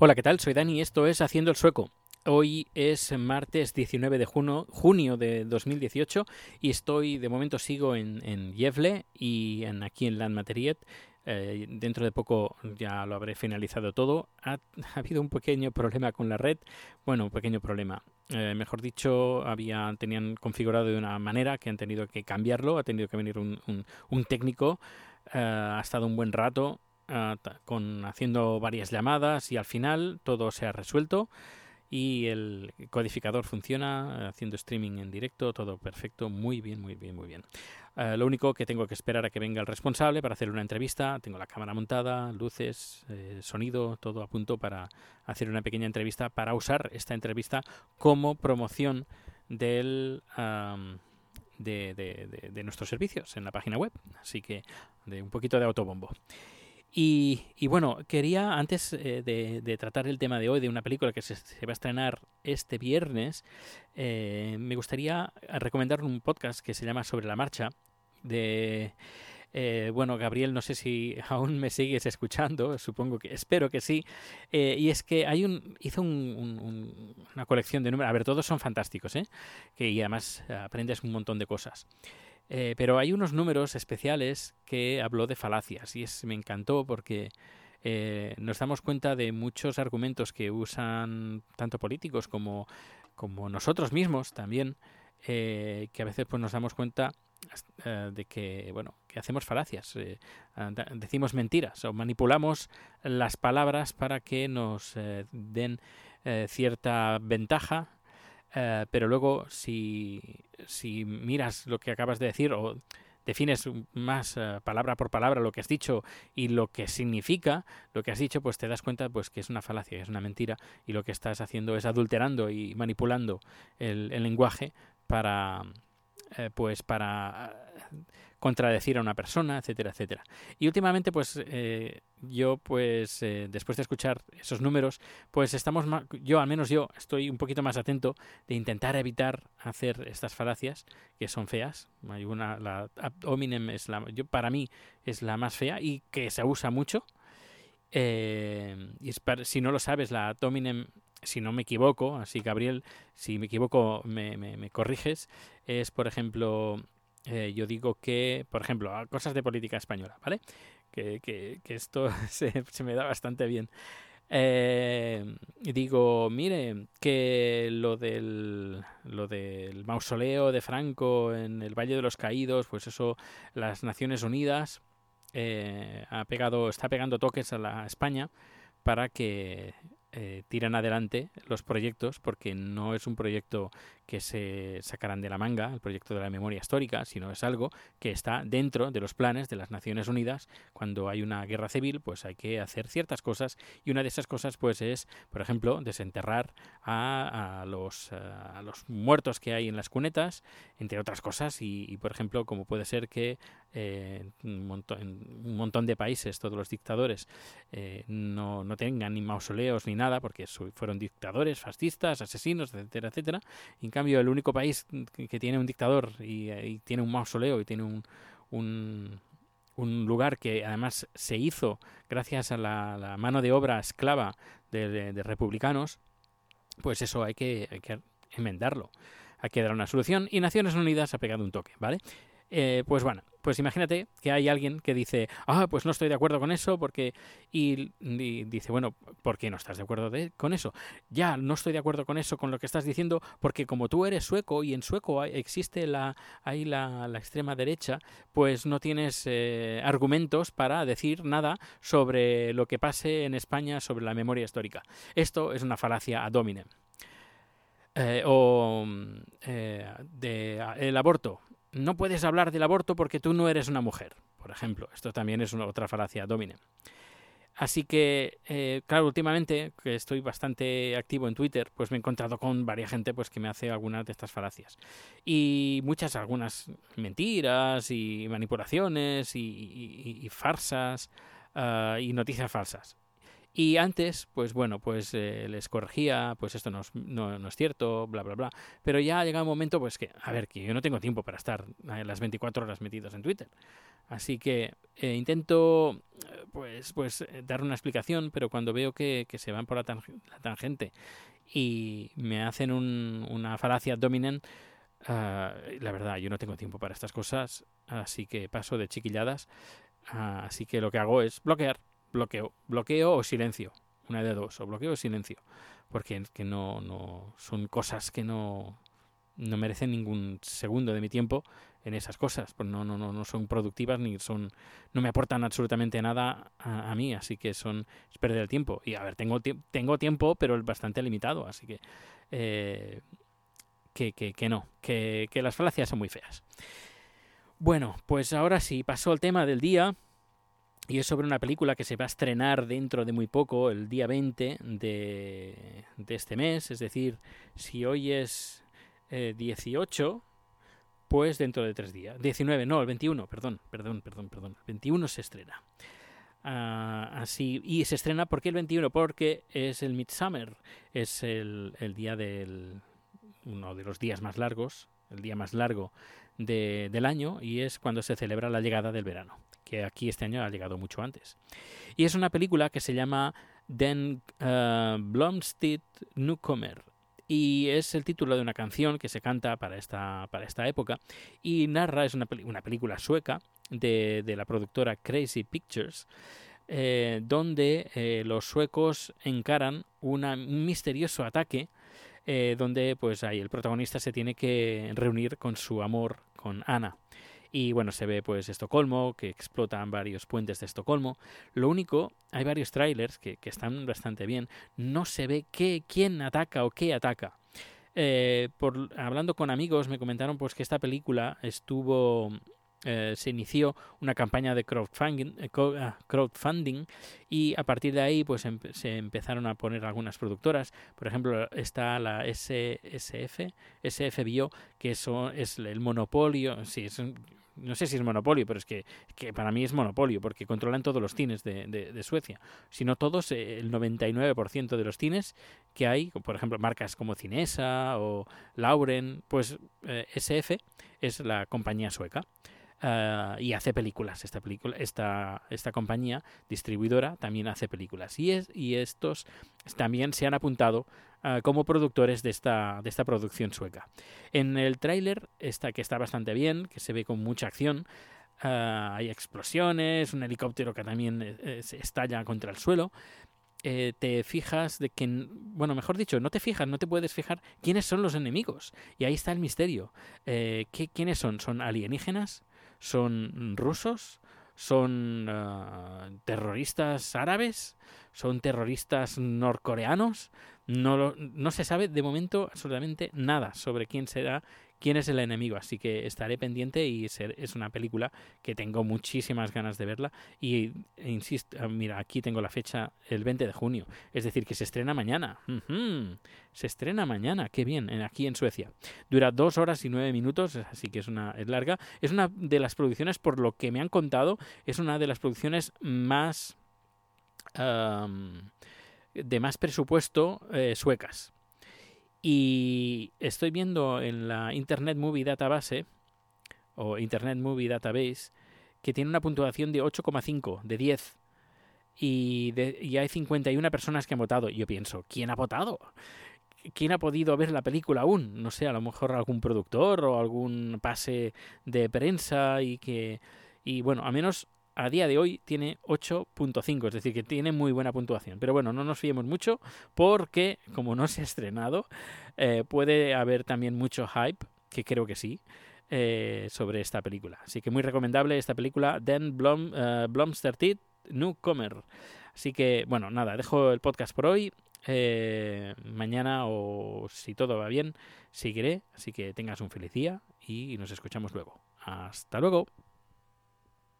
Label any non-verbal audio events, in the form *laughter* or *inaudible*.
Hola, ¿qué tal? Soy Dani y esto es Haciendo el Sueco. Hoy es martes 19 de junio, de 2018 y estoy, de momento sigo en, en Yevle y aquí en Landmateriet. Eh, dentro de poco ya lo habré finalizado todo. *laughs* Ha, habido un pequeño problema con la red. Bueno, un pequeño problema. Eh, mejor dicho, había, tenían configurado de una manera que han tenido que cambiarlo. Ha tenido que venir un, un, un técnico. Eh, ha estado un buen rato con haciendo varias llamadas y al final todo se ha resuelto y el codificador funciona haciendo streaming en directo, todo perfecto, muy bien, muy bien, muy bien. Uh, lo único que tengo que esperar a que venga el responsable para hacer una entrevista, tengo la cámara montada, luces, eh, sonido, todo a punto para hacer una pequeña entrevista, para usar esta entrevista como promoción del... De, de, de, de, nuestros servicios en la página web. Así que de un poquito de autobombo. Y, y, bueno, quería, antes eh, de, de, tratar el tema de hoy, de una película que se, va a estrenar este viernes, eh, me gustaría recomendar un podcast que se llama Sobre la Marcha, de... Eh, bueno, Gabriel, no sé si *laughs* aún me sigues escuchando, supongo que, espero que sí. Eh, y es que hay un, hizo un, un, una colección de números, a ver, todos son fantásticos, ¿eh? Que, y además aprendes un montón de cosas. Eh, pero hay unos números especiales que habló de falacias y es, me encantó porque eh, nos damos cuenta de muchos argumentos que usan tanto políticos como, como nosotros mismos también, eh, que a veces pues nos damos cuenta uh, de que bueno que hacemos falacias, uh, decimos mentiras o manipulamos las palabras para que nos den cierta ventaja Uh, pero luego si, si miras lo que acabas de decir o defines más uh, palabra por palabra lo que has dicho y lo que significa lo que has dicho, pues te das cuenta pues que es una falacia, es una mentira y lo que estás haciendo es adulterando y manipulando el, el lenguaje para eh, pues para contradecir a una persona, etcétera, etcétera. Y últimamente, pues eh, yo, pues eh, después de escuchar esos números, pues estamos, yo al menos yo estoy un poquito más atento de intentar evitar hacer estas falacias que son feas. Hay una, la ad es la, yo para mí es la más fea y que se usa mucho. Eh, y si no lo sabes, la si no me equivoco, así Gabriel, si me equivoco me, me corriges, es por ejemplo eh, yo digo que, por ejemplo, cosas de política española, ¿vale? Que, que, que esto *laughs* se, me da bastante bien. Eh, digo, mire, que lo del, lo del mausoleo de Franco en el Valle de los Caídos, pues eso, las Naciones Unidas eh, ha pegado, está pegando toques a la España para que eh, tiran adelante los proyectos porque no es un proyecto que se sacarán de la manga, el proyecto de la memoria histórica, sino es algo que está dentro de los planes de las Naciones Unidas. Cuando hay una guerra civil, pues hay que hacer ciertas cosas y una de esas cosas pues es, por ejemplo, desenterrar a, los, a los muertos que hay en las cunetas, entre otras cosas, y, y por ejemplo, como puede ser que eh, un, montón, un montón de países, todos los dictadores, eh, no, no tengan ni mausoleos ni nada, porque fueron dictadores, fascistas, asesinos, etcétera, etcétera. En cambio, el único país que tiene un dictador y, y tiene un mausoleo y tiene un, un, un, lugar que además se hizo gracias a la, mano de obra esclava de, de, republicanos, pues eso hay que, hay que enmendarlo. Hay que dar una solución y Naciones Unidas ha pegado un toque, ¿vale? Eh, pues bueno, pues imagínate que hay alguien que dice, ah, pues no estoy de acuerdo con eso, porque. Y, dice, bueno, ¿por qué no estás de acuerdo con eso? Ya, no estoy de acuerdo con eso, con lo que estás diciendo, porque como tú eres sueco y en sueco existe la, ahí la, extrema derecha, pues no tienes eh, argumentos para decir nada sobre lo que pase en España sobre la memoria histórica. Esto es una falacia ad hominem. Eh, o eh, de, el aborto no puedes hablar del aborto porque tú no eres una mujer, por ejemplo. Esto también es una otra falacia domine. Así que, eh, claro, últimamente, que estoy bastante activo en Twitter, pues me he encontrado con varias gente pues, que me hace algunas de estas falacias. Y muchas, algunas mentiras y manipulaciones y, farsas uh, y noticias falsas. Y antes, pues bueno, pues eh, les corregía, pues esto no es, no, no es cierto, bla, bla, bla. Pero ya ha llegado un momento, pues que, a ver, que yo no tengo tiempo para estar eh, las 24 horas metidos en Twitter. Así que eh, intento, pues, pues eh, dar una explicación, pero cuando veo que, se van por la, tang- la tangente y me hacen un- una falacia dominant, ah, la verdad, yo no tengo tiempo para estas cosas, así que paso de chiquilladas. Ah, así que lo que hago es bloquear, bloqueo, bloqueo o silencio, una de dos, o bloqueo o silencio, porque que no, no son cosas que no, no merecen ningún segundo de mi tiempo en esas cosas, pues no, no, no, no son productivas ni son, no me aportan absolutamente nada a, mí, así que son es perder el tiempo. Y a ver, tengo, tengo tiempo, pero es bastante limitado, así que eh, que, que, que no, que, que las falacias son muy feas. Bueno, pues ahora sí, pasó el tema del día. Y es sobre una película que se va a estrenar dentro de muy poco, el día 20 de, este mes. Es decir, si hoy es eh, 18, pues dentro de tres días. 19, no, el 21, perdón, perdón, perdón, perdón. El 21 se estrena. Ah, así, y se estrena, ¿por qué el 21? Porque es el Midsummer, es el, día del. uno de los días más largos, el día más largo de- del año, y es cuando se celebra la llegada del verano, que aquí este año ha llegado mucho antes. Y es una película que se llama Den uh, Blomstead Newcomer, y es el título de una canción que se canta para esta, para esta época y narra, es una, una película sueca de, de la productora Crazy Pictures, eh, donde eh, los suecos encaran un misterioso ataque eh, donde pues ahí el protagonista se tiene que reunir con su amor, con Ana. Y bueno, se ve pues Estocolmo, que explotan varios puentes de Estocolmo. Lo único, hay varios trailers que, que están bastante bien. No se ve qué, quién ataca o qué ataca. Eh, por, hablando con amigos me comentaron pues que esta película estuvo eh, se inició una campaña de crowdfunding, eh, ah, crowdfunding y a partir de ahí pues se empezaron a poner algunas productoras por ejemplo está la SSF SF Bio que eso es el monopolio sí es un- no sé si es monopolio, pero es que, que para mí es monopolio, porque controlan todos los cines de, de- Suecia. Si no todos, eh, el 99% de los cines que hay, por ejemplo, marcas como Cinesa o Lauren, pues eh, SF es la compañía sueca. ah, y hace películas. Esta película, esta, esta compañía distribuidora también hace películas. Y, es, y estos también se han apuntado ah, como productores de esta, de esta producción sueca. En el tráiler está que está bastante bien, que se ve con mucha acción. ah, hay explosiones, un helicóptero que también eh, eh, se estalla contra el suelo. Eh, te fijas de que, bueno, mejor dicho, no te fijas, no te puedes fijar quiénes son los enemigos. Y ahí está el misterio. ¿qué, ¿Quiénes son? ¿Son alienígenas? ¿Son rusos? ¿Son ah, terroristas árabes? ¿Son terroristas norcoreanos? No, lo- no se sabe de momento absolutamente nada sobre quién será, quién es el enemigo, así que estaré pendiente y es una película que tengo muchísimas ganas de verla y e insisto, ah, mira, aquí tengo la fecha el 20 de junio, es decir, que se estrena mañana. Se estrena mañana, qué bien, en- aquí en Suecia. Dura dos horas y nueve minutos, así que es una es larga. Es una de las producciones, por lo que me han contado, es una de las producciones más de más presupuesto eh, suecas. Y estoy viendo en la Internet Movie Database o Internet Movie Database que tiene una puntuación de 8,5 de 10 y, de- y hay 51 personas que han votado. Yo pienso, ¿quién ha votado? ¿Quién ha podido ver la película aún? No sé, a lo mejor algún productor o algún pase de prensa y que... Y bueno, a menos a día de hoy tiene 8.5, es decir, que tiene muy buena puntuación. Pero bueno, no nos fiemos mucho porque como no se ha estrenado, eh, puede haber también mucho hype, que creo que sí, eh, sobre esta película. Así que muy recomendable esta película, Dan Blom, eh, Blomsterted Newcomer. Así que, bueno, nada, dejo el podcast por hoy. Mañana o si todo va bien, seguiré. Así que tengas un feliz día y nos escuchamos luego. Hasta luego.